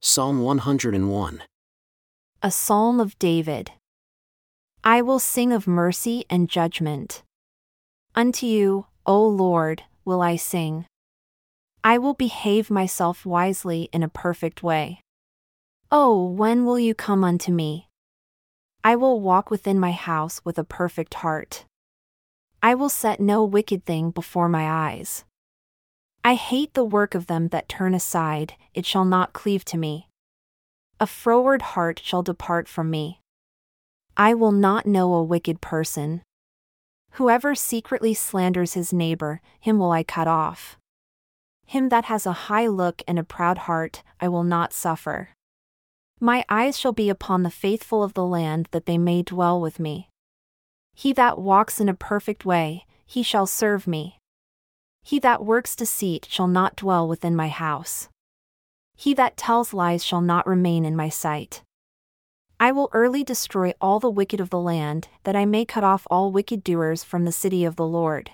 Psalm 101. A Psalm of David. I will sing of mercy and judgment. Unto you, O Lord, will I sing. I will behave myself wisely in a perfect way. Oh, when will you come unto me? I will walk within my house with a perfect heart. I will set no wicked thing before my eyes. I hate the work of them that turn aside, it shall not cleave to me. A froward heart shall depart from me. I will not know a wicked person. Whoever secretly slanders his neighbor, him will I cut off. Him that has a high look and a proud heart, I will not suffer. My eyes shall be upon the faithful of the land that they may dwell with me. He that walks in a perfect way, he shall serve me. He that works deceit shall not dwell within my house. He that tells lies shall not remain in my sight. I will early destroy all the wicked of the land, that I may cut off all wicked doers from the city of the Lord.